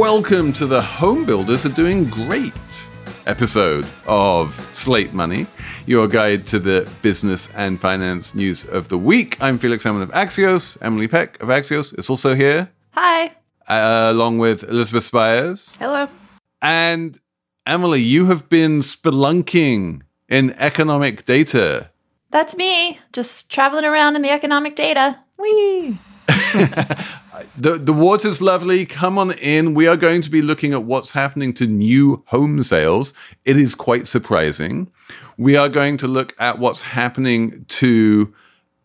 welcome to the Home Builders Are Doing Great episode of Slate Money, your guide to the business and finance news of the week. I'm Felix Salmon of Axios. Emily Peck of Axios is also here. Hi. Uh, along with Elizabeth Spiers. Hello. And Emily, you have been spelunking in economic data. That's me, just traveling around in the economic data. Whee! the the water's lovely. Come on in. We are going to be looking at what's happening to new home sales. It is quite surprising. We are going to look at what's happening to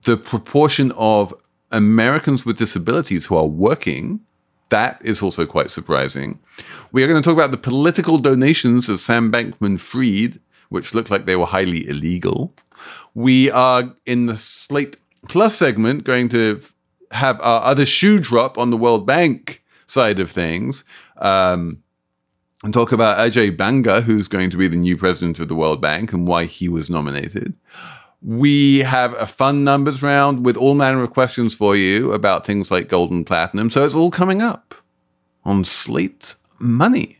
the proportion of Americans with disabilities who are working. That is also quite surprising. We are going to talk about the political donations of Sam Bankman Fried, which looked like they were highly illegal. We are in the Slate Plus segment going to have our other shoe drop on the World Bank side of things. Um, and talk about Ajay Banga, who's going to be the new president of the World Bank and why he was nominated. We have a fun numbers round with all manner of questions for you about things like gold and platinum. So it's all coming up on Slate Money.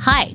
Hi,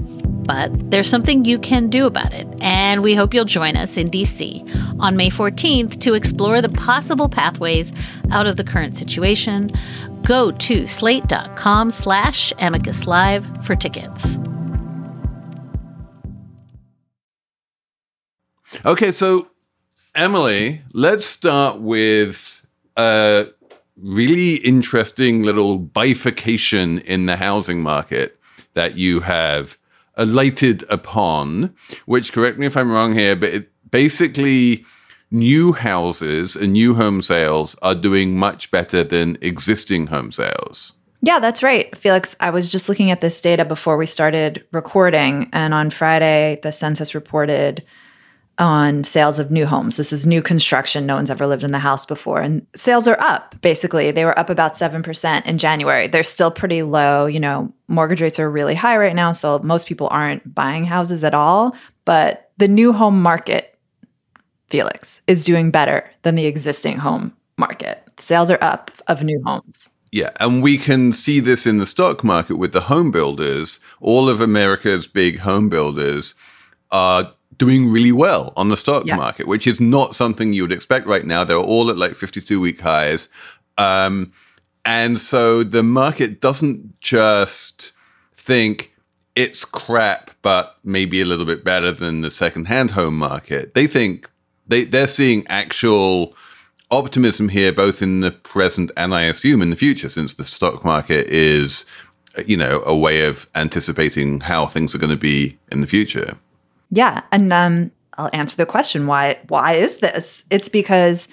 But there's something you can do about it, and we hope you'll join us in DC on May 14th to explore the possible pathways out of the current situation. Go to slate.com slash amicus live for tickets. Okay, so Emily, let's start with a really interesting little bifurcation in the housing market that you have alighted upon, which, correct me if I'm wrong here, but it basically new houses and new home sales are doing much better than existing home sales. Yeah, that's right. Felix, I was just looking at this data before we started recording. And on Friday, the census reported on sales of new homes. This is new construction. No one's ever lived in the house before. And sales are up, basically. They were up about 7% in January. They're still pretty low. You know, mortgage rates are really high right now. So most people aren't buying houses at all. But the new home market, Felix, is doing better than the existing home market. Sales are up of new homes. Yeah, and we can see this in the stock market with the home builders. All of America's big home builders are doing really well on the stock yeah. market, which is not something you would expect right now. They're all at like 52 week highs. Um, and so the market doesn't just think it's crap, but maybe a little bit better than the secondhand home market. They think they, they're seeing actual optimism here, both in the present and I assume in the future, since the stock market is, you know, a way of anticipating how things are going to be in the future. Yeah, and um, I'll answer the question why why is this? It's because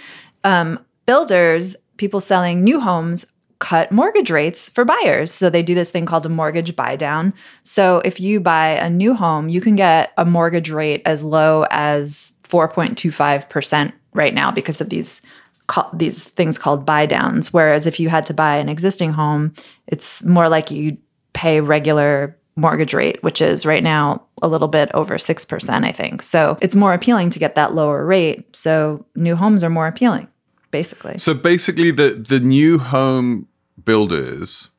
um, builders, people selling new homes cut mortgage rates for buyers. So they do this thing called a mortgage buy down. So if you buy a new home, you can get a mortgage rate as low as 4.25% right now because of these these things called buy downs. Whereas if you had to buy an existing home, it's more like you pay regular mortgage rate, which is right now a little bit over 6%, I think. So it's more appealing to get that lower rate. So new homes are more appealing, basically. So basically, the, the new home builders,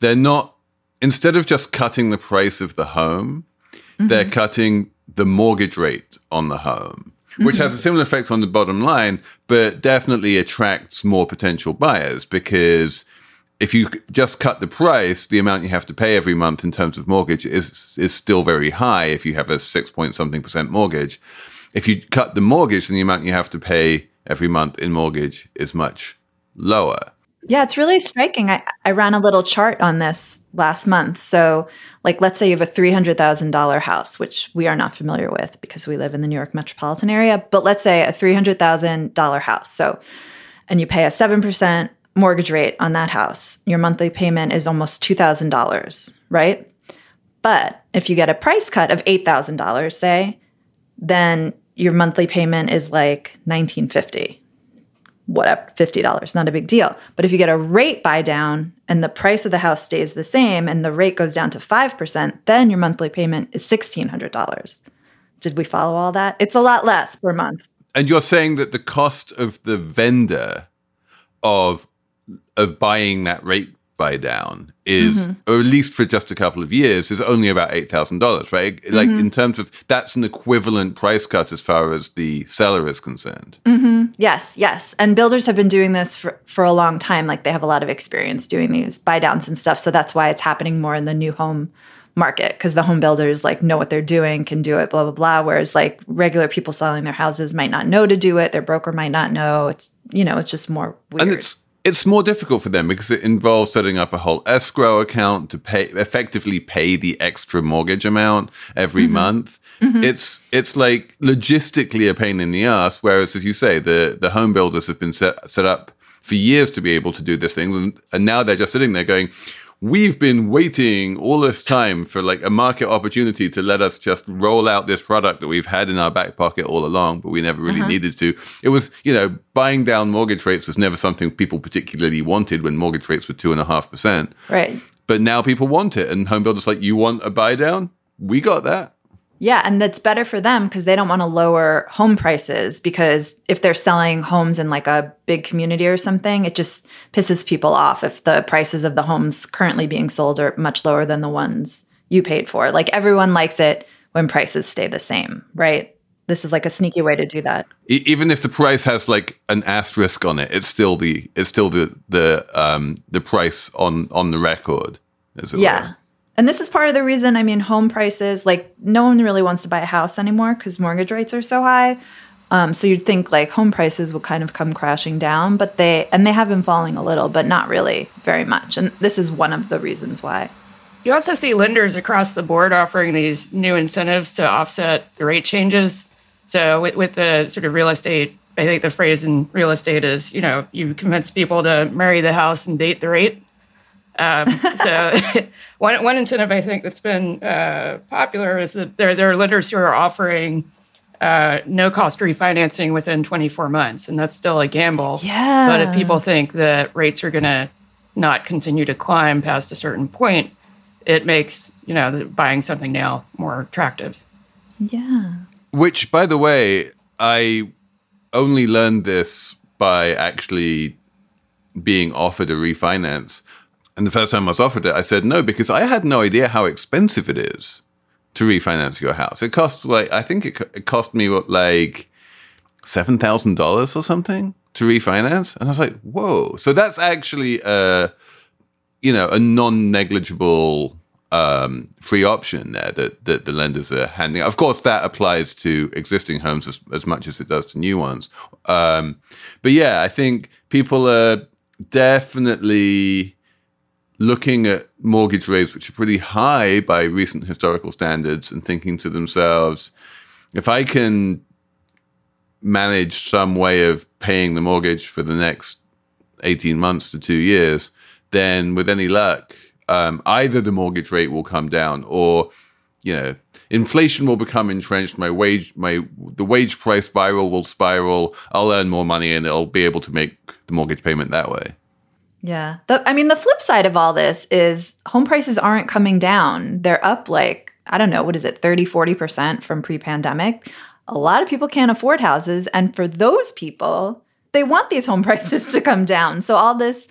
they're not, instead of just cutting the price of the home, mm-hmm. they're cutting the mortgage rate on the home. Which mm-hmm. has a similar effect on the bottom line, but definitely attracts more potential buyers because if you just cut the price, the amount you have to pay every month in terms of mortgage is is still very high if you have a six point something percent mortgage. If you cut the mortgage, then the amount you have to pay every month in mortgage is much lower. Yeah, it's really striking. I, I ran a little chart on this last month. So, like, let's say you have a $300,000 house, which we are not familiar with because we live in the New York metropolitan area, but let's say a $300,000 house. So, and you pay a 7% mortgage rate on that house, your monthly payment is almost $2,000, right? But if you get a price cut of $8,000, say, then your monthly payment is like 1950 whatever $50 not a big deal. But if you get a rate buy down and the price of the house stays the same and the rate goes down to 5% then your monthly payment is $1600 did we follow all that? It's a lot less per month. And you're saying that the cost of the vendor of of buying that rate buy down is, mm-hmm. or at least for just a couple of years, is only about eight thousand dollars, right? Like mm-hmm. in terms of that's an equivalent price cut as far as the seller is concerned. Mm-hmm. Yes, yes, and builders have been doing this for for a long time. Like they have a lot of experience doing these buy downs and stuff. So that's why it's happening more in the new home market because the home builders like know what they're doing, can do it, blah blah blah. Whereas like regular people selling their houses might not know to do it. Their broker might not know. It's you know it's just more weird. And it's it's more difficult for them because it involves setting up a whole escrow account to pay effectively pay the extra mortgage amount every mm-hmm. month. Mm-hmm. It's it's like logistically a pain in the ass. Whereas, as you say, the the home builders have been set set up for years to be able to do these things, and, and now they're just sitting there going, we've been waiting all this time for like a market opportunity to let us just roll out this product that we've had in our back pocket all along, but we never really uh-huh. needed to. It was, you know, buying down mortgage rates was never something people particularly wanted when mortgage rates were two and a half percent. Right. But now people want it, and home builders like, you want a buy down? We got that. Yeah, and that's better for them because they don't want to lower home prices because if they're selling homes in like a big community or something, it just pisses people off if the prices of the homes currently being sold are much lower than the ones you paid for. Like everyone likes it when prices stay the same, right? This is like a sneaky way to do that. Even if the price has like an asterisk on it, it's still the it's still the the um the price on on the record. yeah. Were. And this is part of the reason, I mean, home prices, like no one really wants to buy a house anymore because mortgage rates are so high. Um, so you'd think like home prices will kind of come crashing down, but they, and they have been falling a little, but not really very much. And this is one of the reasons why. You also see lenders across the board offering these new incentives to offset the rate changes. So with, with the sort of real estate, I think the phrase in real estate is, you know, you convince people to marry the house and date the rate. Um, so one, one incentive I think that's been uh, popular is that there, there are lenders who are offering uh, no cost refinancing within 24 months, and that's still a gamble. Yeah. But if people think that rates are going to not continue to climb past a certain point, it makes you know buying something now more attractive. Yeah. Which, by the way, I only learned this by actually being offered a refinance. And the first time I was offered it, I said no because I had no idea how expensive it is to refinance your house. It costs like I think it, it cost me what like seven thousand dollars or something to refinance, and I was like, whoa! So that's actually a you know a non negligible um, free option there that, that the lenders are handing. Of course, that applies to existing homes as, as much as it does to new ones. Um, but yeah, I think people are definitely looking at mortgage rates, which are pretty high by recent historical standards, and thinking to themselves, if I can manage some way of paying the mortgage for the next 18 months to two years, then with any luck, um, either the mortgage rate will come down or, you know, inflation will become entrenched. My wage, my the wage price spiral will spiral. I'll earn more money and I'll be able to make the mortgage payment that way. Yeah. The, I mean, the flip side of all this is home prices aren't coming down. They're up like I don't know, what is it, 30, 40% from pre pandemic. A lot of people can't afford houses. And for those people, they want these home prices to come down. So all this,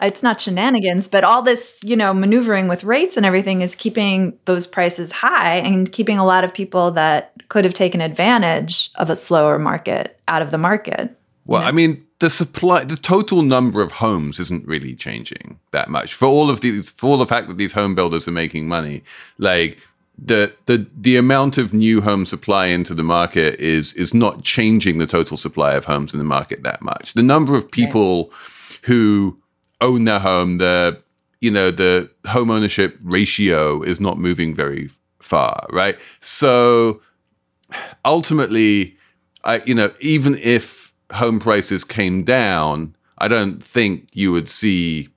it's not shenanigans, but all this, you know, maneuvering with rates and everything is keeping those prices high and keeping a lot of people that could have taken advantage of a slower market out of the market. Well, I mean, the supply, the total number of homes isn't really changing that much for all of these, for all the fact that these home builders are making money. Like the the the amount of new home supply into the market is is not changing the total supply of homes in the market that much. The number of people right. who own their home, the you know the home ownership ratio is not moving very far, right? So ultimately, I you know even if home prices came down, I don't think you would see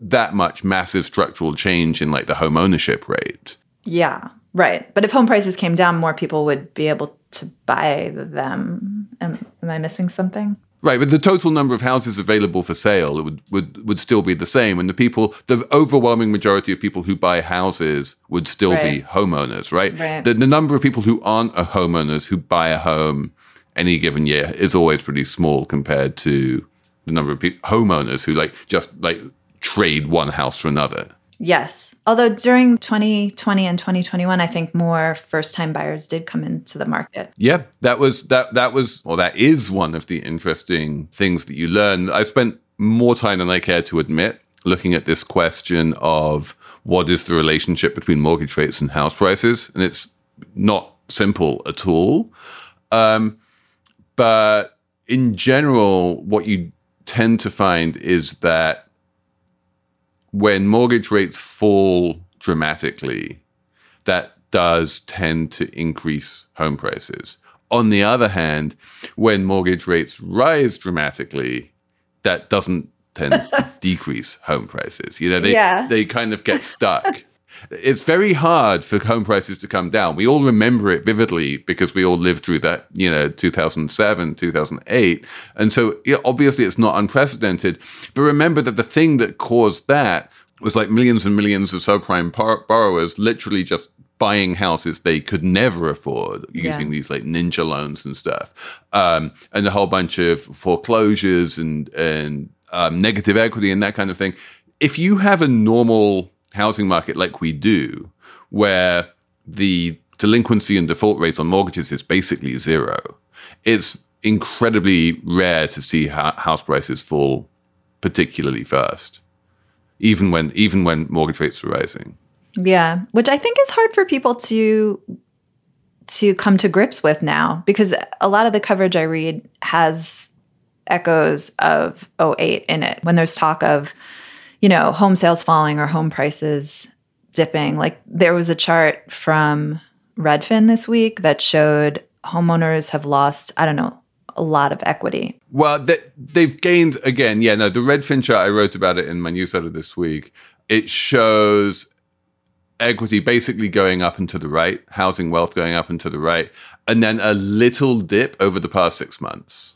that much massive structural change in like the home ownership rate. Yeah, right. But if home prices came down, more people would be able to buy them. Am, am I missing something? Right, but the total number of houses available for sale would, would, would still be the same. And the people, the overwhelming majority of people who buy houses would still right. be homeowners, right? right. The, the number of people who aren't a homeowners who buy a home any given year is always pretty small compared to the number of people, homeowners who like just like trade one house for another. Yes. Although during 2020 and 2021, I think more first-time buyers did come into the market. Yeah, that was that that was or that is one of the interesting things that you learn. I spent more time than I care to admit looking at this question of what is the relationship between mortgage rates and house prices, and it's not simple at all. Um, but in general, what you tend to find is that when mortgage rates fall dramatically, that does tend to increase home prices. On the other hand, when mortgage rates rise dramatically, that doesn't tend to decrease home prices. You know, they yeah. they kind of get stuck it's very hard for home prices to come down. We all remember it vividly because we all lived through that, you know, 2007, 2008. And so yeah, obviously it's not unprecedented. But remember that the thing that caused that was like millions and millions of subprime par- borrowers literally just buying houses they could never afford using yeah. these like ninja loans and stuff. Um, and a whole bunch of foreclosures and, and um, negative equity and that kind of thing. If you have a normal housing market like we do, where the delinquency and default rate on mortgages is basically zero, it's incredibly rare to see house prices fall particularly fast, even when even when mortgage rates are rising. Yeah, which I think is hard for people to to come to grips with now because a lot of the coverage I read has echoes of 08 in it when there's talk of you know, home sales falling or home prices dipping. Like there was a chart from Redfin this week that showed homeowners have lost, I don't know, a lot of equity. Well, they, have gained again. Yeah, no, the Redfin chart, I wrote about it in my newsletter this week. It shows equity basically going up and to the right, housing wealth going up and to the right, and then a little dip over the past six months.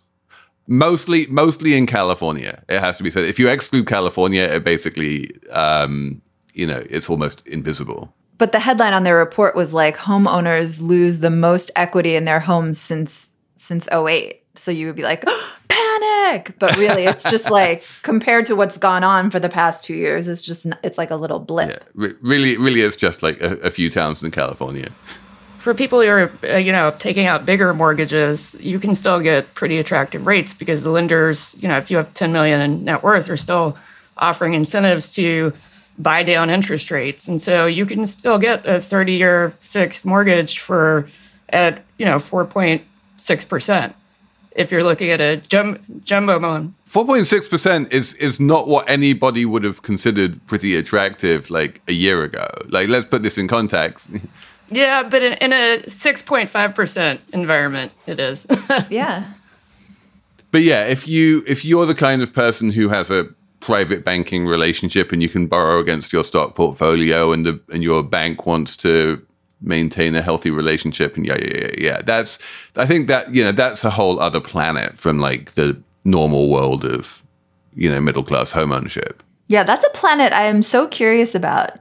Mostly, mostly in California. It has to be said. If you exclude California, it basically, um, you know, it's almost invisible. But the headline on their report was like homeowners lose the most equity in their homes since since 08. So you would be like, oh, panic. But really, it's just like compared to what's gone on for the past two years, it's just it's like a little blip. Yeah, re- really, really, it's just like a, a few towns in California for people who are uh, you know taking out bigger mortgages you can still get pretty attractive rates because the lenders you know if you have 10 million in net worth are still offering incentives to buy down interest rates. And so you can still get a 30 year fixed mortgage for at you know 4.6% if you're looking at a jum- jumbo loan. 4.6% is is not what anybody would have considered pretty attractive like a year ago. Like let's put this in context Yeah, but in, in a 6.5% environment, it is. yeah. But yeah, if you if you're the kind of person who has a private banking relationship and you can borrow against your stock portfolio and the and your bank wants to maintain a healthy relationship and yeah yeah yeah yeah that's I think that you know that's a whole other planet from like the normal world of you know middle class home ownership. Yeah, that's a planet I am so curious about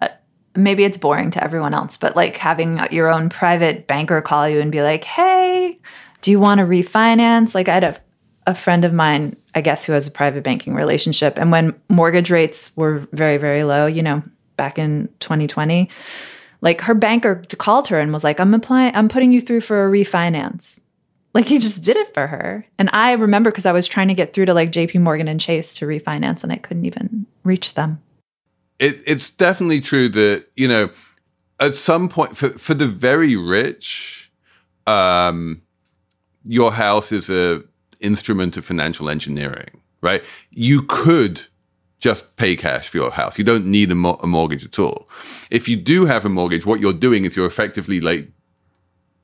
maybe it's boring to everyone else, but like having your own private banker call you and be like, hey, do you want to refinance? Like, I had a, a friend of mine, I guess, who has a private banking relationship. And when mortgage rates were very, very low, you know, back in 2020, like her banker called her and was like, I'm applying, I'm putting you through for a refinance. Like he just did it for her. And I remember because I was trying to get through to like JP Morgan and Chase to refinance and I couldn't even reach them it, it's definitely true that you know at some point for for the very rich, um, your house is a instrument of financial engineering, right? You could just pay cash for your house. You don't need a, mo- a mortgage at all. If you do have a mortgage, what you're doing is you're effectively like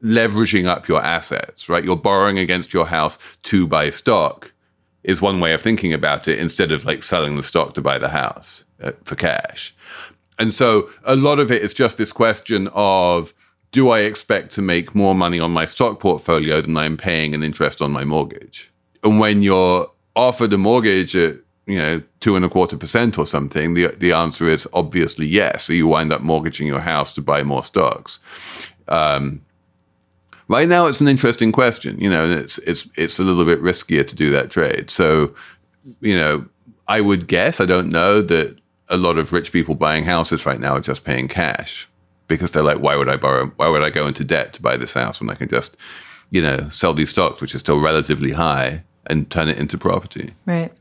leveraging up your assets, right? You're borrowing against your house to buy stock is one way of thinking about it instead of like selling the stock to buy the house for cash. And so a lot of it is just this question of do I expect to make more money on my stock portfolio than I'm paying an interest on my mortgage? And when you're offered a mortgage at you know two and a quarter percent or something, the the answer is obviously yes. So you wind up mortgaging your house to buy more stocks. Um, Right now, it's an interesting question. You know, it's it's it's a little bit riskier to do that trade. So, you know, I would guess I don't know that a lot of rich people buying houses right now are just paying cash because they're like, why would I borrow? Why would I go into debt to buy this house when I can just, you know, sell these stocks, which are still relatively high, and turn it into property? Right.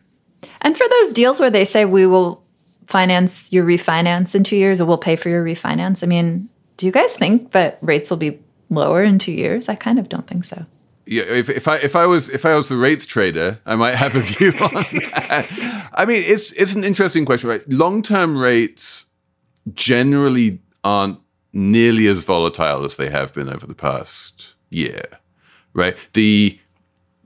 And for those deals where they say we will finance your refinance in two years or we'll pay for your refinance, I mean, do you guys think that rates will be lower in two years? I kind of don't think so. Yeah, if, if I if I was if I was the rates trader, I might have a view on that. I mean, it's it's an interesting question, right? Long term rates generally aren't nearly as volatile as they have been over the past year, right? The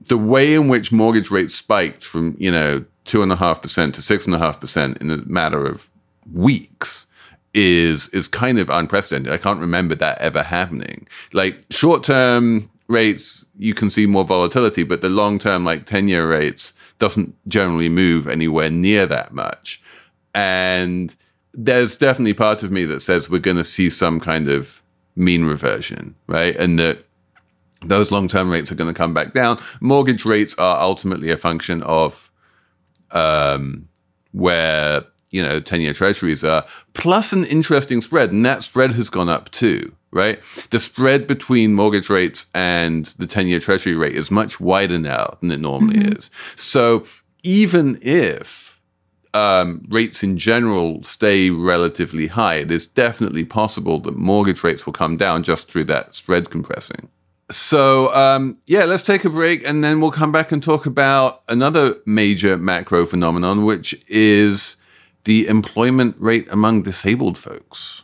the way in which mortgage rates spiked from you know two and a half percent to six and a half percent in a matter of weeks is is kind of unprecedented. I can't remember that ever happening. Like short term rates, you can see more volatility, but the long term, like ten year rates, doesn't generally move anywhere near that much. And there's definitely part of me that says we're going to see some kind of mean reversion, right? And that those long term rates are going to come back down. Mortgage rates are ultimately a function of um, where you know, 10 year treasuries are, plus an interesting spread. And that spread has gone up too, right? The spread between mortgage rates and the 10 year treasury rate is much wider now than it normally mm-hmm. is. So even if um, rates in general stay relatively high, it is definitely possible that mortgage rates will come down just through that spread compressing. So, um, yeah, let's take a break and then we'll come back and talk about another major macro phenomenon, which is the employment rate among disabled folks.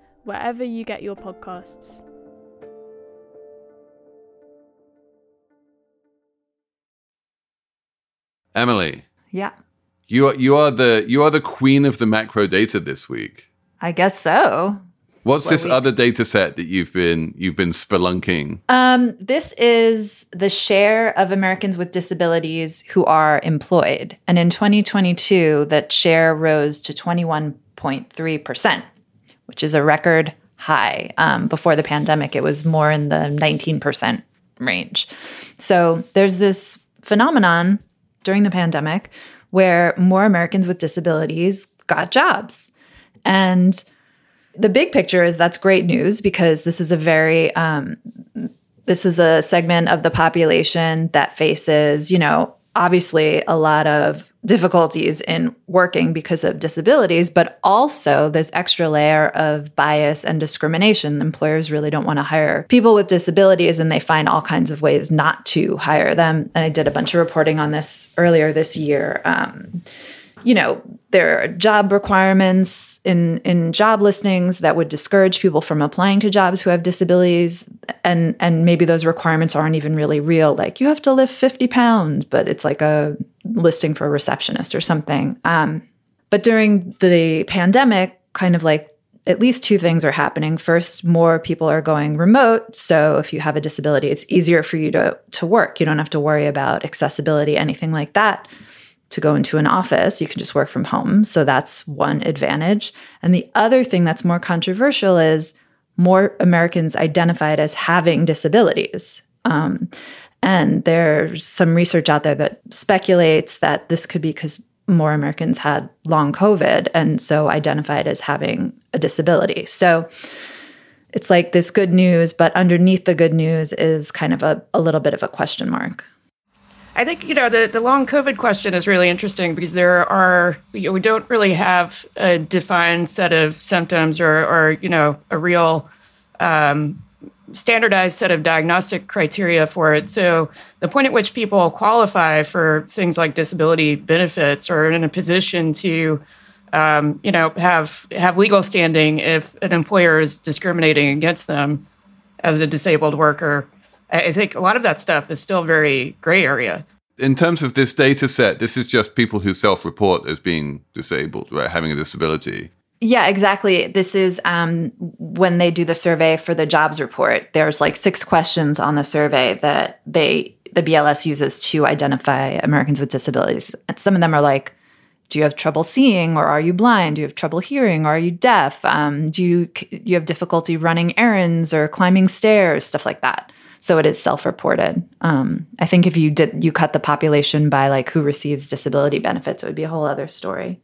wherever you get your podcasts. Emily. Yeah. You are you are the you are the queen of the macro data this week. I guess so. What's this other data set that you've been you've been spelunking? Um, this is the share of Americans with disabilities who are employed, and in 2022, that share rose to 21.3 percent, which is a record high. Um, before the pandemic, it was more in the 19 percent range. So there's this phenomenon during the pandemic where more Americans with disabilities got jobs, and The big picture is that's great news because this is a very um, this is a segment of the population that faces, you know, obviously a lot of difficulties in working because of disabilities, but also this extra layer of bias and discrimination. Employers really don't want to hire people with disabilities and they find all kinds of ways not to hire them. And I did a bunch of reporting on this earlier this year. Um, you know, there are job requirements in in job listings that would discourage people from applying to jobs who have disabilities. And and maybe those requirements aren't even really real. Like you have to lift 50 pounds but it's like a listing for a receptionist or something. Um, but during the pandemic kind of like at least two things are happening. First more people are going remote. So if you have a disability it's easier for you to to work. You don't have to worry about accessibility anything like that to go into an office. You can just work from home. So that's one advantage. And the other thing that's more controversial is more Americans identified as having disabilities. Um, and there's some research out there that speculates that this could be because more Americans had long COVID and so identified as having a disability. So it's like this good news, but underneath the good news is kind of a, a little bit of a question mark. I think you know the the long COVID question is really interesting because there are you know, we don't really have a defined set of symptoms or or you know a real um, standardized set of diagnostic criteria for it. So the point at which people qualify for things like disability benefits or in a position to um, you know have have legal standing if an employer is discriminating against them as a disabled worker I think a lot of that stuff is still very gray area. In terms of this data set, this is just people who self report as being disabled, right? Having a disability. Yeah, exactly. This is um, when they do the survey for the jobs report. There's like six questions on the survey that they the BLS uses to identify Americans with disabilities. And some of them are like, do you have trouble seeing or are you blind? Do you have trouble hearing or are you deaf? Um, do you you have difficulty running errands or climbing stairs? Stuff like that. So it is self-reported. Um, I think if you did you cut the population by like who receives disability benefits, it would be a whole other story.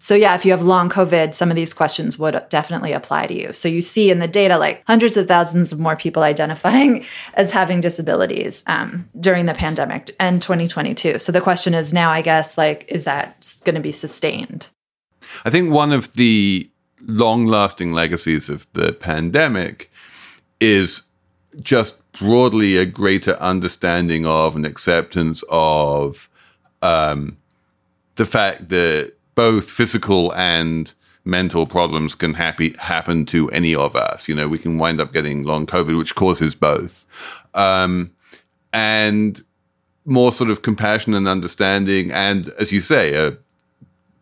So yeah, if you have long COVID, some of these questions would definitely apply to you. So you see in the data like hundreds of thousands of more people identifying as having disabilities um, during the pandemic and 2022. So the question is now, I guess, like, is that going to be sustained? I think one of the long-lasting legacies of the pandemic is just broadly a greater understanding of and acceptance of um, the fact that both physical and mental problems can happy, happen to any of us. You know, we can wind up getting long COVID, which causes both. Um, and more sort of compassion and understanding, and as you say, a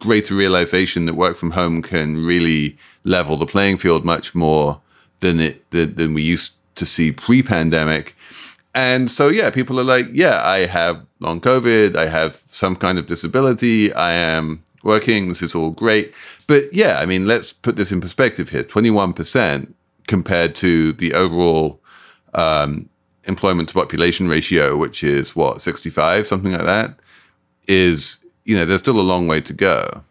greater realization that work from home can really level the playing field much more than it than, than we used to see pre-pandemic. And so, yeah, people are like, yeah, I have long COVID. I have some kind of disability. I am working. This is all great. But yeah, I mean, let's put this in perspective here 21% compared to the overall um, employment to population ratio, which is what, 65, something like that, is, you know, there's still a long way to go.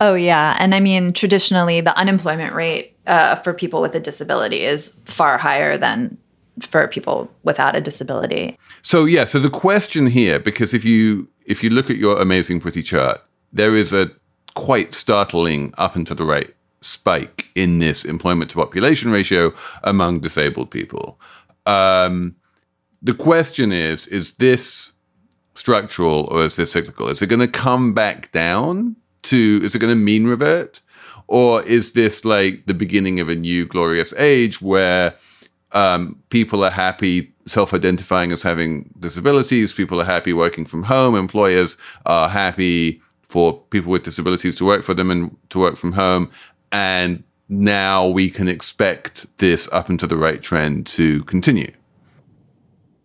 Oh, yeah. And I mean, traditionally, the unemployment rate uh, for people with a disability is far higher than for people without a disability. So yeah, so the question here, because if you if you look at your amazing pretty chart, there is a quite startling up and to the right spike in this employment to population ratio among disabled people. Um, the question is: Is this structural or is this cyclical? Is it going to come back down to? Is it going to mean revert? Or is this like the beginning of a new glorious age where um, people are happy self identifying as having disabilities, people are happy working from home, employers are happy for people with disabilities to work for them and to work from home. And now we can expect this up and to the right trend to continue?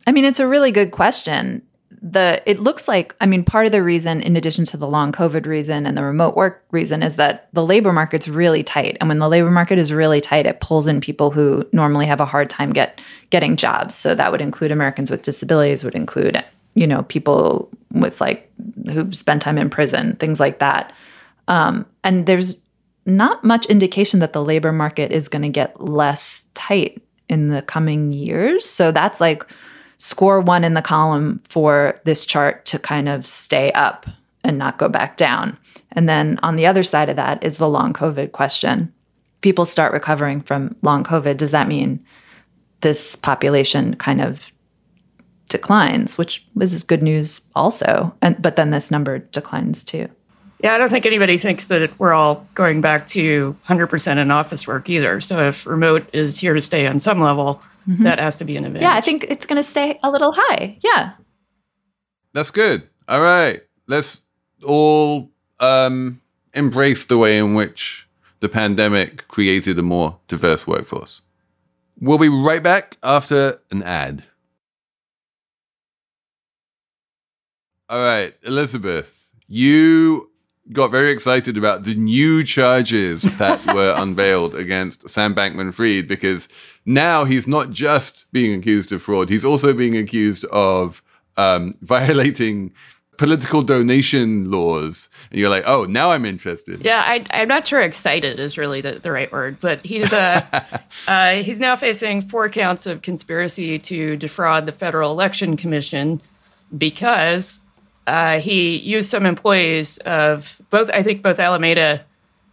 I mean, it's a really good question the it looks like i mean part of the reason in addition to the long covid reason and the remote work reason is that the labor market's really tight. And when the labor market is really tight it pulls in people who normally have a hard time get getting jobs. So that would include americans with disabilities would include you know people with like who spend time in prison things like that. Um, and there's not much indication that the labor market is going to get less tight in the coming years. So that's like score one in the column for this chart to kind of stay up and not go back down. And then on the other side of that is the long COVID question. People start recovering from long COVID. Does that mean this population kind of declines, which is good news also? And but then this number declines too. Yeah, I don't think anybody thinks that we're all going back to 100% in office work either. So if remote is here to stay on some level, mm-hmm. that has to be an advantage. Yeah, I think it's going to stay a little high. Yeah. That's good. All right. Let's all um, embrace the way in which the pandemic created a more diverse workforce. We'll be right back after an ad. All right, Elizabeth, you got very excited about the new charges that were unveiled against Sam Bankman Fried because now he's not just being accused of fraud, he's also being accused of um, violating political donation laws. And you're like, oh, now I'm interested. Yeah, I, am not sure excited is really the, the right word, but he's, uh, uh, he's now facing four counts of conspiracy to defraud the Federal Election Commission because uh, he used some employees of both, I think, both Alameda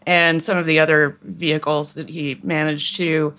and some of the other vehicles that he managed to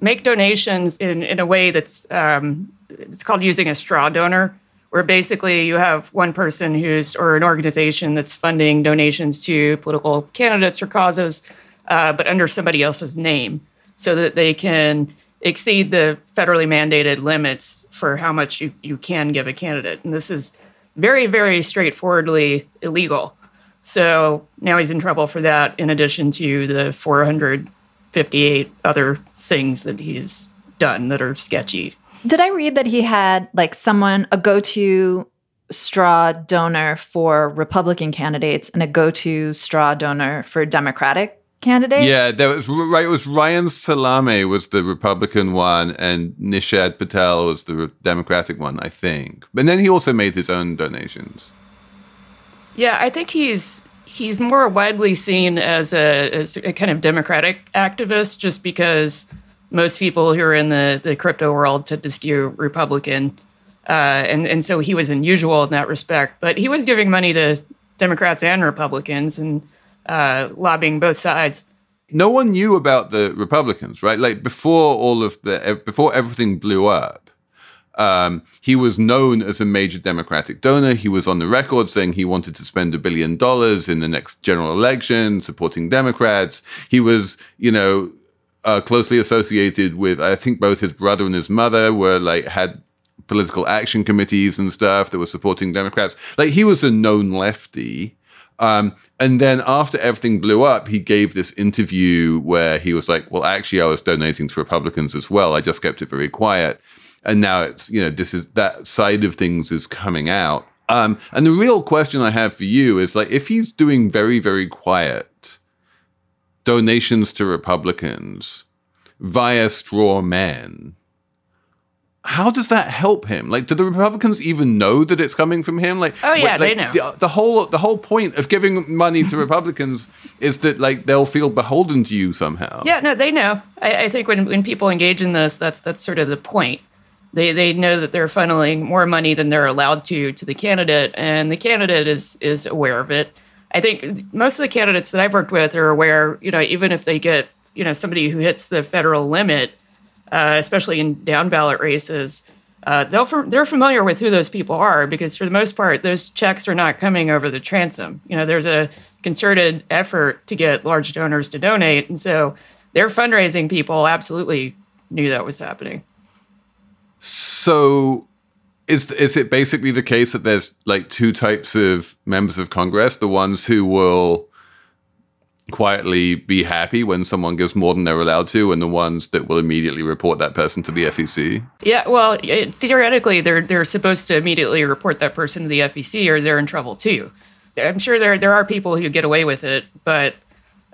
make donations in, in a way that's um, it's called using a straw donor, where basically you have one person who's or an organization that's funding donations to political candidates or causes, uh, but under somebody else's name, so that they can exceed the federally mandated limits for how much you, you can give a candidate. And this is very, very straightforwardly illegal. So now he's in trouble for that, in addition to the 458 other things that he's done that are sketchy. Did I read that he had like someone, a go to straw donor for Republican candidates and a go to straw donor for Democratic candidates. Yeah, there was right. It was Ryan Salame was the Republican one, and Nishad Patel was the Democratic one, I think. But then he also made his own donations. Yeah, I think he's he's more widely seen as a, as a kind of democratic activist, just because most people who are in the, the crypto world tend to skew Republican. Uh, and, and so he was unusual in that respect. But he was giving money to Democrats and Republicans, and uh, lobbying both sides. No one knew about the Republicans, right? Like before all of the before everything blew up, um, he was known as a major Democratic donor. He was on the record saying he wanted to spend a billion dollars in the next general election, supporting Democrats. He was, you know, uh, closely associated with. I think both his brother and his mother were like had political action committees and stuff that were supporting Democrats. Like he was a known lefty. Um, and then after everything blew up, he gave this interview where he was like, "Well, actually, I was donating to Republicans as well. I just kept it very quiet." And now it's you know this is that side of things is coming out. Um, and the real question I have for you is like, if he's doing very very quiet donations to Republicans via straw men, how does that help him? Like, do the Republicans even know that it's coming from him? Like, oh yeah, like, they know. The, the, whole the whole point of giving money to Republicans is that like they'll feel beholden to you somehow. Yeah, no, they know. I, I, think when when people engage in this, that's that's sort of the point. They they know that they're funneling more money than they're allowed to to the candidate, and the candidate is is aware of it. I think most of the candidates that I've worked with are aware. You know, even if they get you know somebody who hits the federal limit uh, especially in down ballot races, uh, they'll they're familiar with who those people are because for the most part, those checks are not coming over the transom. You know, there's a concerted effort to get large donors to donate, and so their fundraising people absolutely knew that was happening. So, is is it basically the case that there's like two types of members of Congress? The ones who will quietly be happy when someone gives more than they're allowed to, and the ones that will immediately report that person to the FEC? Yeah, well, it, theoretically, they're they're supposed to immediately report that person to the FEC, or they're in trouble too. I'm sure there there are people who get away with it, but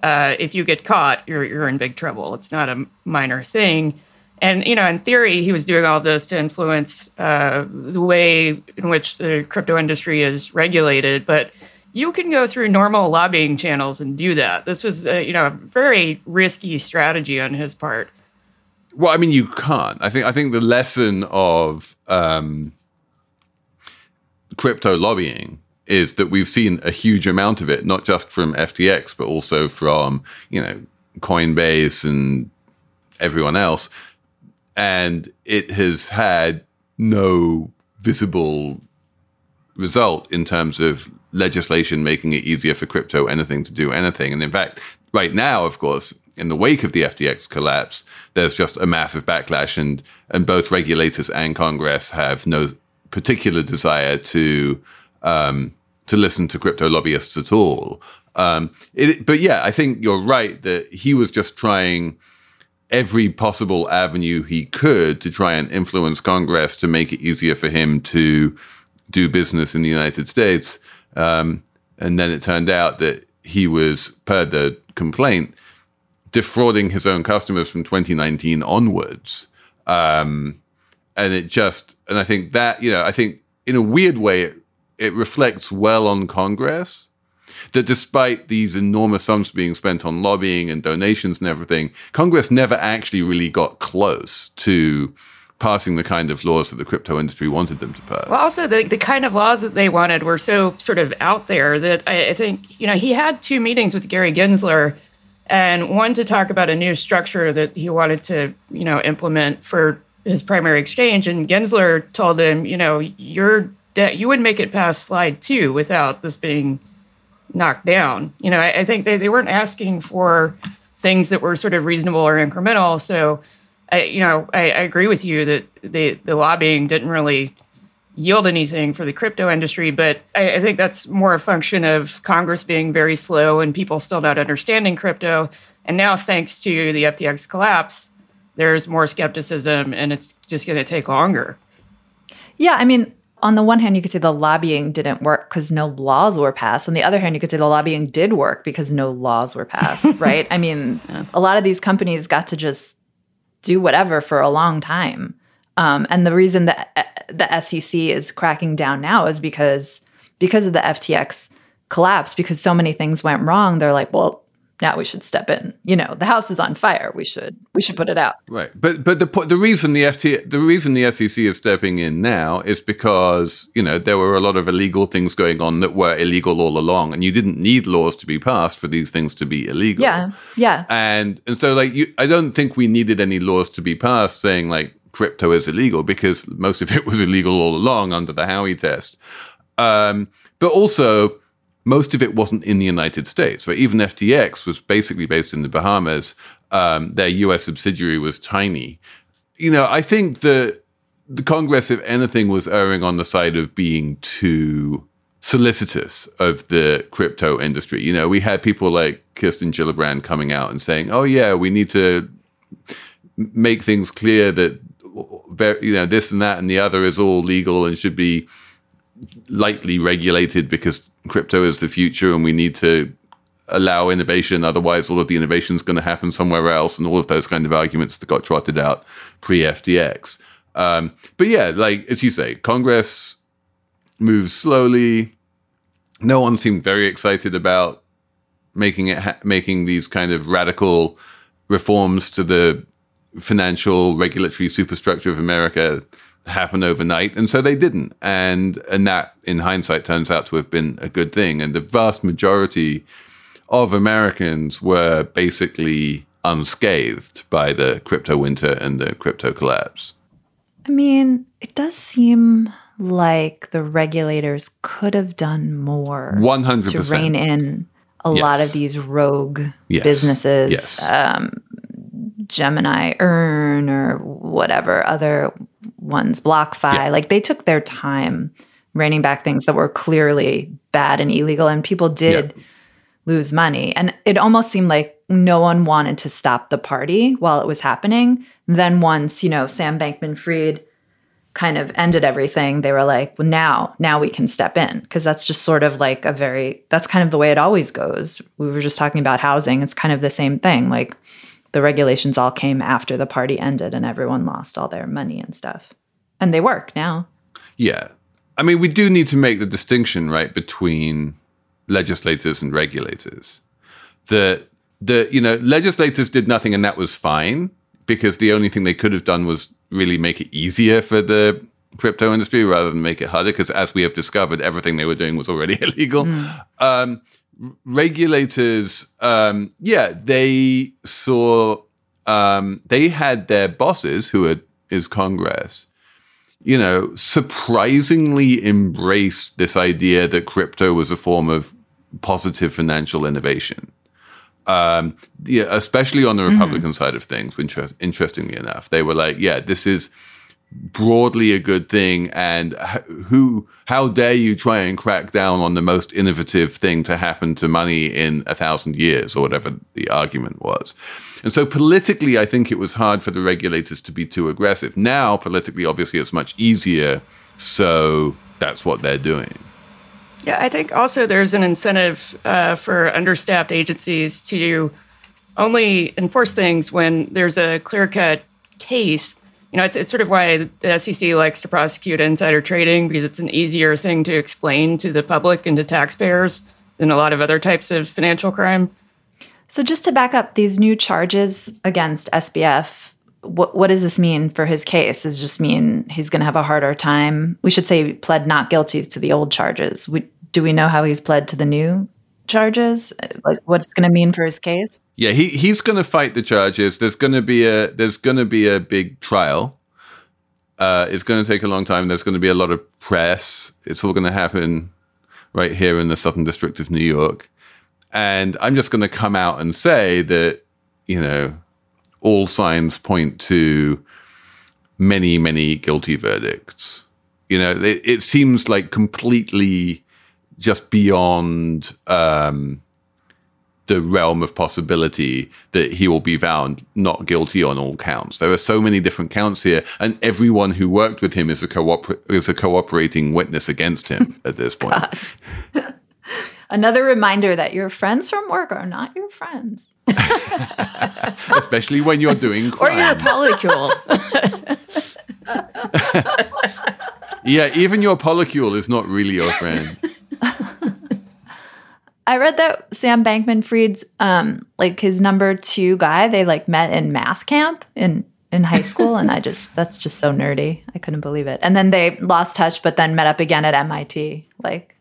uh, if you get caught, you're you're in big trouble. It's not a minor thing. And you know, in theory, he was doing all this to influence uh, the way in which the crypto industry is regulated, but you can go through normal lobbying channels and do that. This was, uh, you know, a very risky strategy on his part. Well, I mean, you can't. I think. I think the lesson of um, crypto lobbying is that we've seen a huge amount of it, not just from FTX, but also from you know Coinbase and everyone else, and it has had no visible result in terms of legislation making it easier for crypto anything to do anything. And in fact, right now, of course, in the wake of the FTX collapse, there's just a massive backlash, and and both regulators and Congress have no particular desire to um, to listen to crypto lobbyists at all. Um, it, but yeah, I think you're right that he was just trying every possible avenue he could to try and influence Congress to make it easier for him to do business in the United States. Um, and then it turned out that he was, per the complaint, defrauding his own customers from 2019 onwards. Um, and it just, and I think that, you know, I think in a weird way, it, it reflects well on Congress that despite these enormous sums being spent on lobbying and donations and everything, Congress never actually really got close to passing the kind of laws that the crypto industry wanted them to pass. Well, also the, the kind of laws that they wanted were so sort of out there that I, I think, you know, he had two meetings with Gary Gensler and one to talk about a new structure that he wanted to, you know, implement for his primary exchange. And Gensler told him, you know, you're de- you would make it past slide two without this being knocked down. You know, I, I think they, they weren't asking for things that were sort of reasonable or incremental. So, I, you know, I, I agree with you that the the lobbying didn't really yield anything for the crypto industry, but I, I think that's more a function of Congress being very slow and people still not understanding crypto. And now, thanks to the FTX collapse, there's more skepticism, and it's just going to take longer. Yeah, I mean, on the one hand, you could say the lobbying didn't work because no laws were passed. On the other hand, you could say the lobbying did work because no laws were passed, right? I mean, yeah. a lot of these companies got to just do whatever for a long time. Um, and the reason that uh, the SEC is cracking down now is because because of the FTX collapse, because so many things went wrong. They're like, well, now we should step in. You know, the house is on fire. We should we should put it out. Right. But but the the reason the FT the reason the SEC is stepping in now is because you know there were a lot of illegal things going on that were illegal all along, and you didn't need laws to be passed for these things to be illegal. Yeah. Yeah. And and so like you, I don't think we needed any laws to be passed saying like crypto is illegal because most of it was illegal all along under the Howey test. Um, but also most of it wasn't in the United States. Right? Even FTX was basically based in the Bahamas. Um, their U.S. subsidiary was tiny. You know, I think the the Congress, if anything, was erring on the side of being too solicitous of the crypto industry. You know, we had people like Kirsten Gillibrand coming out and saying, "Oh yeah, we need to make things clear that you know this and that and the other is all legal and should be." Lightly regulated because crypto is the future and we need to allow innovation. Otherwise, all of the innovation is going to happen somewhere else, and all of those kind of arguments that got trotted out pre FTX. Um, but yeah, like as you say, Congress moves slowly. No one seemed very excited about making it ha- making these kind of radical reforms to the financial regulatory superstructure of America happen overnight, and so they didn't. And and that, in hindsight, turns out to have been a good thing. And the vast majority of Americans were basically unscathed by the crypto winter and the crypto collapse. I mean, it does seem like the regulators could have done more 100% to rein in a yes. lot of these rogue yes. businesses. Yes. Um, Gemini Earn or whatever other ones, BlockFi. Yeah. Like they took their time reining back things that were clearly bad and illegal, and people did yeah. lose money. And it almost seemed like no one wanted to stop the party while it was happening. Then once, you know, Sam Bankman Fried kind of ended everything, they were like, well, now, now we can step in. Cause that's just sort of like a very, that's kind of the way it always goes. We were just talking about housing. It's kind of the same thing. Like the regulations all came after the party ended and everyone lost all their money and stuff. And they work now. Yeah. I mean, we do need to make the distinction, right, between legislators and regulators. The the you know legislators did nothing and that was fine because the only thing they could have done was really make it easier for the crypto industry rather than make it harder because as we have discovered everything they were doing was already illegal um, regulators um, yeah they saw um, they had their bosses who are, is congress you know surprisingly embraced this idea that crypto was a form of positive financial innovation um, yeah, especially on the Republican side of things. Interest, interestingly enough, they were like, "Yeah, this is broadly a good thing," and who, how dare you try and crack down on the most innovative thing to happen to money in a thousand years, or whatever the argument was. And so, politically, I think it was hard for the regulators to be too aggressive. Now, politically, obviously, it's much easier. So that's what they're doing. Yeah, I think also there's an incentive uh, for understaffed agencies to only enforce things when there's a clear cut case. You know, it's, it's sort of why the SEC likes to prosecute insider trading because it's an easier thing to explain to the public and to taxpayers than a lot of other types of financial crime. So just to back up these new charges against SBF, what what does this mean for his case? Does it just mean he's going to have a harder time? We should say pled not guilty to the old charges. We, do we know how he's pled to the new charges? Like what's going to mean for his case? Yeah, he he's going to fight the charges. There's going to be a there's going to be a big trial. Uh, it's going to take a long time. There's going to be a lot of press. It's all going to happen right here in the Southern District of New York. And I'm just going to come out and say that you know all signs point to many many guilty verdicts. You know, it, it seems like completely just beyond um, the realm of possibility that he will be found not guilty on all counts. There are so many different counts here, and everyone who worked with him is a cooper- is a cooperating witness against him at this point. Another reminder that your friends from work are not your friends. Especially when you're doing Or crime. your polycule. yeah, even your polycule is not really your friend. I read that Sam Bankman Fried's um like his number two guy, they like met in math camp in in high school and I just that's just so nerdy. I couldn't believe it. And then they lost touch but then met up again at MIT. Like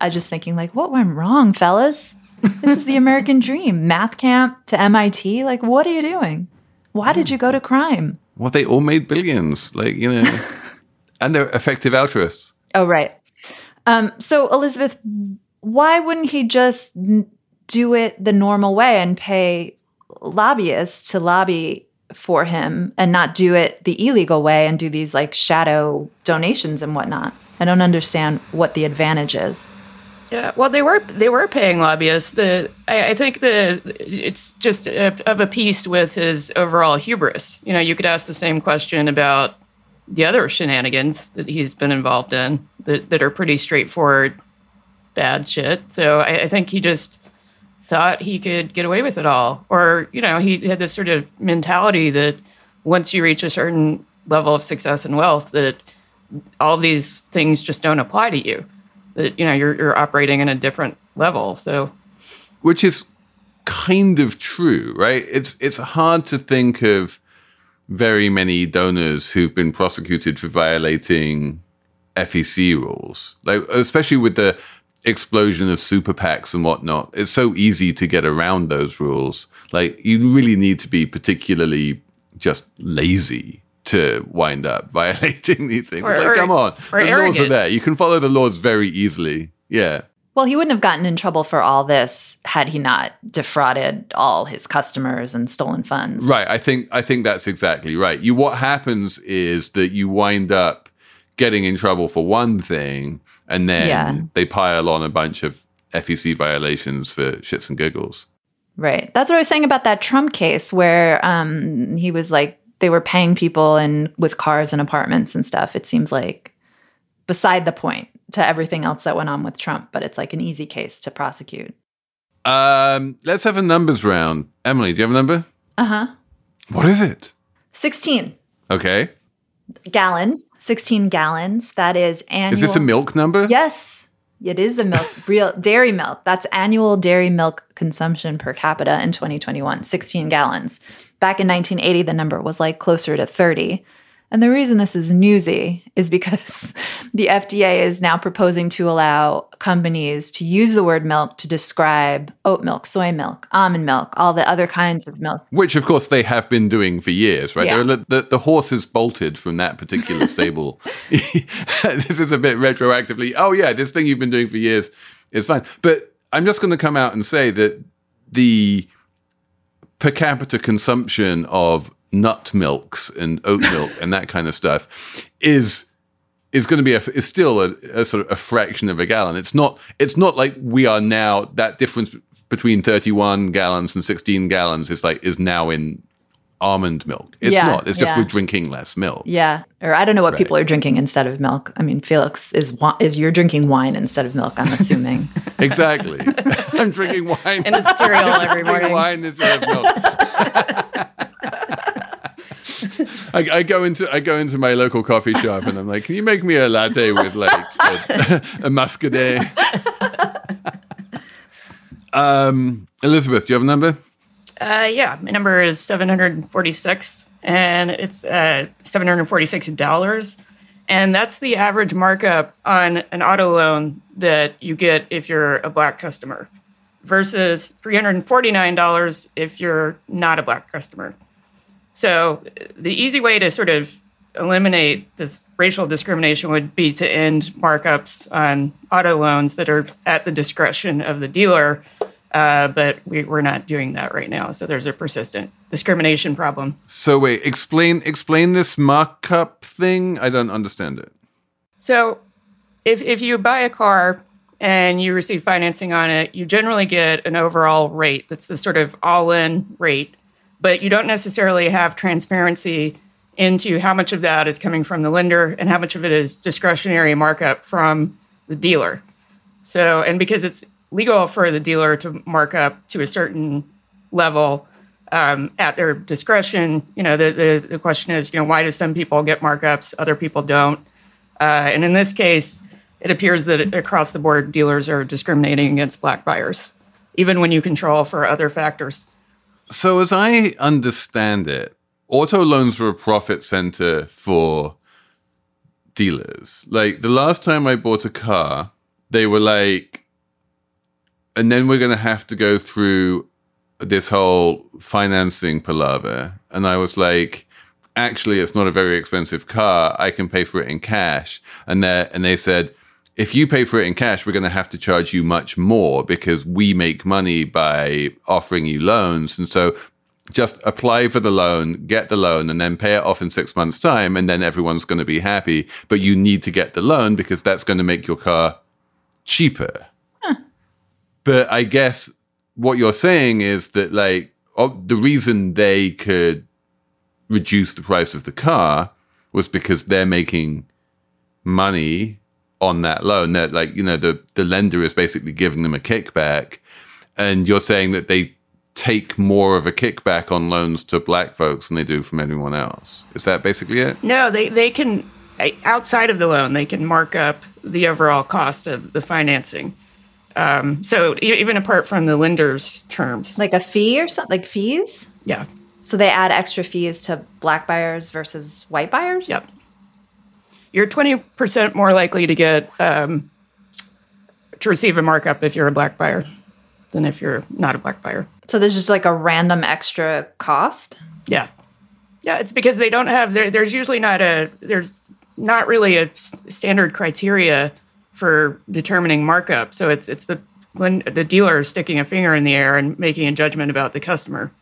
I just thinking like what went wrong, fellas? This is the American dream. Math camp to MIT? Like what are you doing? Why did you go to crime? Well, they all made billions, like you know, and they're effective altruists. Oh, right. Um, so, Elizabeth, why wouldn't he just do it the normal way and pay lobbyists to lobby for him and not do it the illegal way and do these like shadow donations and whatnot? I don't understand what the advantage is. Yeah, well, they were they were paying lobbyists. The I, I think the it's just a, of a piece with his overall hubris. You know, you could ask the same question about the other shenanigans that he's been involved in that, that are pretty straightforward bad shit. So I, I think he just thought he could get away with it all, or you know, he had this sort of mentality that once you reach a certain level of success and wealth, that all these things just don't apply to you that you know you're, you're operating in a different level so which is kind of true, right? It's it's hard to think of very many donors who've been prosecuted for violating FEC rules, like especially with the explosion of super PACs and whatnot. It's so easy to get around those rules. Like you really need to be particularly just lazy to wind up violating these things. Or- like, or- come on, the laws are there. You can follow the laws very easily. Yeah. Well, he wouldn't have gotten in trouble for all this had he not defrauded all his customers and stolen funds. Right. I think I think that's exactly right. You what happens is that you wind up getting in trouble for one thing and then Yeah. they pile on a bunch of FEC violations for shits and giggles. Right. That's what I was saying about that Trump case where um, he was like, they were paying people and with cars and apartments and stuff. It seems like beside the point to everything else that went on with Trump, but it's like an easy case to prosecute. Um, let's have a numbers round. Emily, do you have a number? Uh huh. What is it? 16 Okay. gallons, 16 gallons. That is annual. Is this a milk number? Yes. It is the milk, real dairy milk. That's annual dairy milk consumption per capita in 2021, 16 gallons. Back in 1980, the number was like closer to 30. And the reason this is newsy is because the FDA is now proposing to allow companies to use the word milk to describe oat milk, soy milk, almond milk, all the other kinds of milk. Which, of course, they have been doing for years, right? Yeah. The, the, horse bolted from that particular stable. this is a bit retroactively. Oh, yeah, this thing you've been doing for years is fine. But I'm just going to come out and say that the per capita consumption of nut milks and oat milk and that kind of stuff is is going to be a, is still a, a sort of a fraction of a gallon. It's not it's not like we are now that difference between 31 gallons and 16 gallons is like is now in almond milk. It's Yeah, not. It's just yeah. we're drinking less milk. Yeah, or I don't know what people are drinking instead of milk. I mean, Felix is is you're drinking wine instead of milk. I'm assuming. Exactly. I'm drinking wine. And it's cereal every morning. wine instead of milk. I, I go into I go into my local coffee shop and I'm like, can you make me a latte with like a, a muscadet? um, Elizabeth, do you have a number? Uh, yeah, my number is 746, and it's uh, $746. And that's the average markup on an auto loan that you get if you're a black customer versus $349 if you're not a black customer. So the easy way to sort of eliminate this racial discrimination would be to end markups on auto loans that are at the discretion of the dealer. Uh, but we, we're not doing that right now. So there's a persistent discrimination problem. So wait, explain explain this markup thing. I don't understand it. So if, if you buy a car and you receive financing on it, you generally get an overall rate that's the sort of all in rate, but you don't necessarily have transparency into how much of that is coming from the lender and how much of it is discretionary markup from the dealer. So, and because it's legal for the dealer to mark up to a certain level um, at their discretion, you know, the, the, the question is, you know, why do some people get markups, other people don't? Uh, and in this case, it appears that across the board, dealers are discriminating against black buyers, even when you control for other factors. So, as I understand it, auto loans are a profit center for dealers. Like the last time I bought a car, they were like, and then we're going to have to go through this whole financing palaver. And I was like, actually, it's not a very expensive car. I can pay for it in cash. And they and they said, if you pay for it in cash, we're going to have to charge you much more because we make money by offering you loans. And so just apply for the loan, get the loan, and then pay it off in six months' time, and then everyone's going to be happy. But you need to get the loan because that's going to make your car cheaper. But I guess what you're saying is that, like, oh, the reason they could reduce the price of the car was because they're making money on that loan. That, like, you know, the, the lender is basically giving them a kickback. And you're saying that they take more of a kickback on loans to black folks than they do from anyone else. Is that basically it? No, they, they can, outside of the loan, they can mark up the overall cost of the financing. Um, so e- even apart from the lender's terms. like a fee or something, like fees. Yeah. So they add extra fees to black buyers versus white buyers. Yep. You're 20% more likely to get um, to receive a markup if you're a black buyer than if you're not a black buyer. So there's just like a random extra cost. Yeah. Yeah, it's because they don't have there, there's usually not a there's not really a s- standard criteria for determining markup. So it's it's the when the dealer is sticking a finger in the air and making a judgment about the customer.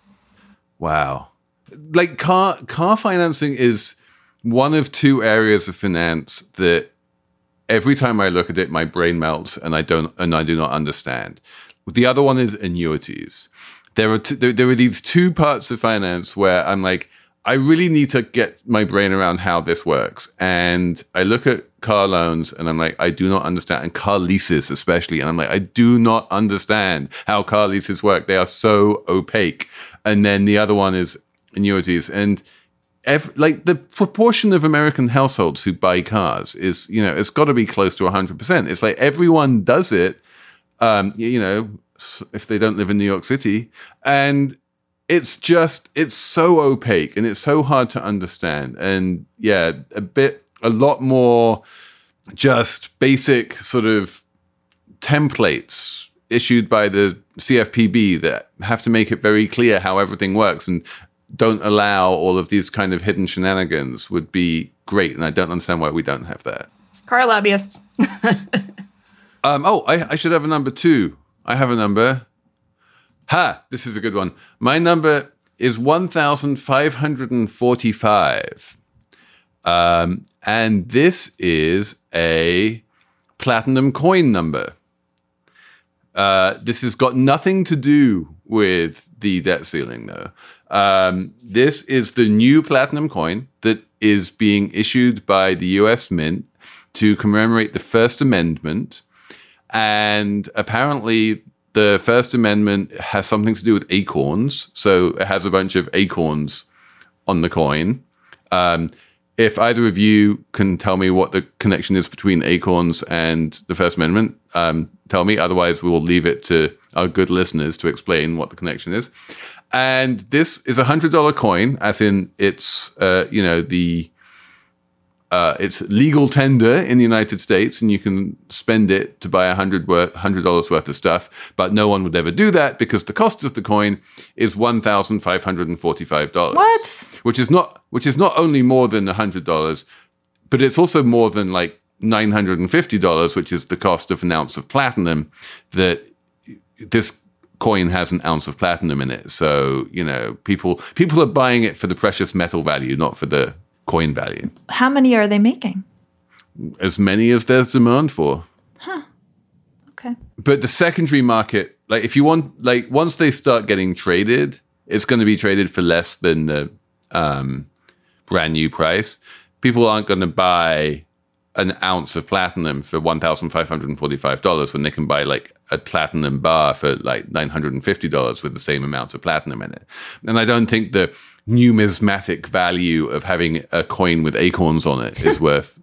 Wow. Like car car financing is one of two areas of finance that every time I look at it, my brain melts and I don't and I do not understand. The other one is annuities. There are t- there, there are these two parts of finance where I'm like, I really need to get my brain around how this works. And I look at car loans and I'm like, I do not understand, and car leases especially. And I'm like, I do not understand how car leases work. They are so opaque. And then the other one is annuities. And ev- like the proportion of American households who buy cars is, you know, it's got to be close to 100%. It's like everyone does it, um, you know, if they don't live in New York City. And it's just, it's so opaque and it's so hard to understand. And yeah, a bit, a lot more just basic sort of templates issued by the CFPB that have to make it very clear how everything works and don't allow all of these kind of hidden shenanigans would be great. And I don't understand why we don't have that. Car lobbyist. Um, oh, I, I should have a number two. I have a number. Ha! This is a good one. My number is 1,545. Um, and this is a platinum coin number. Uh, this has got nothing to do with the debt ceiling, though. Um, this is the new platinum coin that is being issued by the US Mint to commemorate the First Amendment. And apparently, the First Amendment has something to do with acorns. So it has a bunch of acorns on the coin. Um, if either of you can tell me what the connection is between acorns and the First Amendment, um, tell me. Otherwise, we will leave it to our good listeners to explain what the connection is. And this is a hundred dollar coin, as in it's uh, you know the uh, it's legal tender in the United States, and you can spend it to buy a hundred worth hundred dollars worth of stuff. But no one would ever do that because the cost of the coin is one thousand five hundred and forty five dollars. What? Which is not which is not only more than a hundred dollars, but it's also more than like nine hundred and fifty dollars, which is the cost of an ounce of platinum. That this coin has an ounce of platinum in it. So you know, people people are buying it for the precious metal value, not for the coin value. How many are they making? As many as there's demand for. Huh. Okay. But the secondary market, like if you want, like once they start getting traded, it's going to be traded for less than the um, brand new price. People aren't going to buy an ounce of platinum for one thousand five hundred and forty-five dollars when they can buy like a platinum bar for like nine hundred and fifty dollars with the same amount of platinum in it. And I don't think the numismatic value of having a coin with acorns on it is worth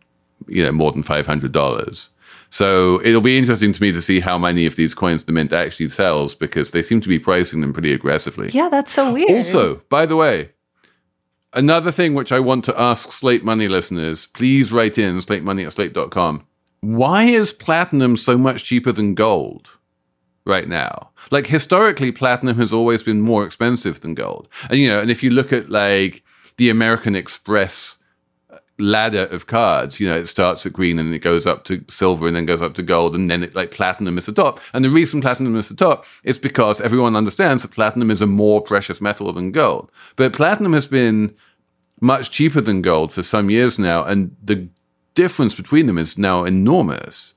you know more than five hundred dollars. So it'll be interesting to me to see how many of these coins the mint actually sells because they seem to be pricing them pretty aggressively. Yeah, that's so weird. Also, by the way, another thing which I want to ask Slate Money listeners, please write in slatemoney at slate.com. Why is platinum so much cheaper than gold right now? Like historically, platinum has always been more expensive than gold. And you know, and if you look at like the American Express ladder of cards. You know, it starts at green and it goes up to silver and then goes up to gold and then it like platinum is the top. And the reason platinum is the top is because everyone understands that platinum is a more precious metal than gold. But platinum has been much cheaper than gold for some years now, and the difference between them is now enormous.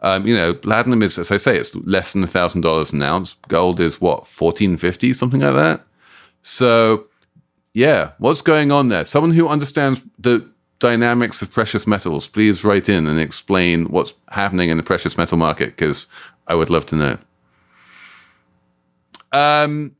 Um, you know, platinum is, as I say, it's less than thousand dollars an ounce. Gold is what fourteen fifty, something like that. So, yeah, what's going on there? Someone who understands the dynamics of precious metals, please write in and explain what's happening in the precious metal market because I would love to know. Um,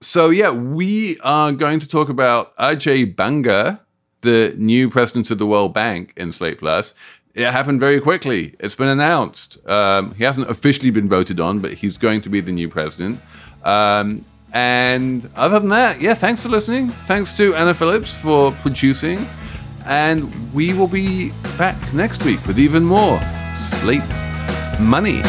so yeah, we are going to talk about Ajay Banga, the new president of the World Bank in Slate Plus. It happened very quickly. It's been announced. Um, he hasn't officially been voted on, but he's going to be the new president. Um, and other than that, yeah, thanks for listening. Thanks to Anna Phillips for producing. And we will be back next week with even more Slate Money.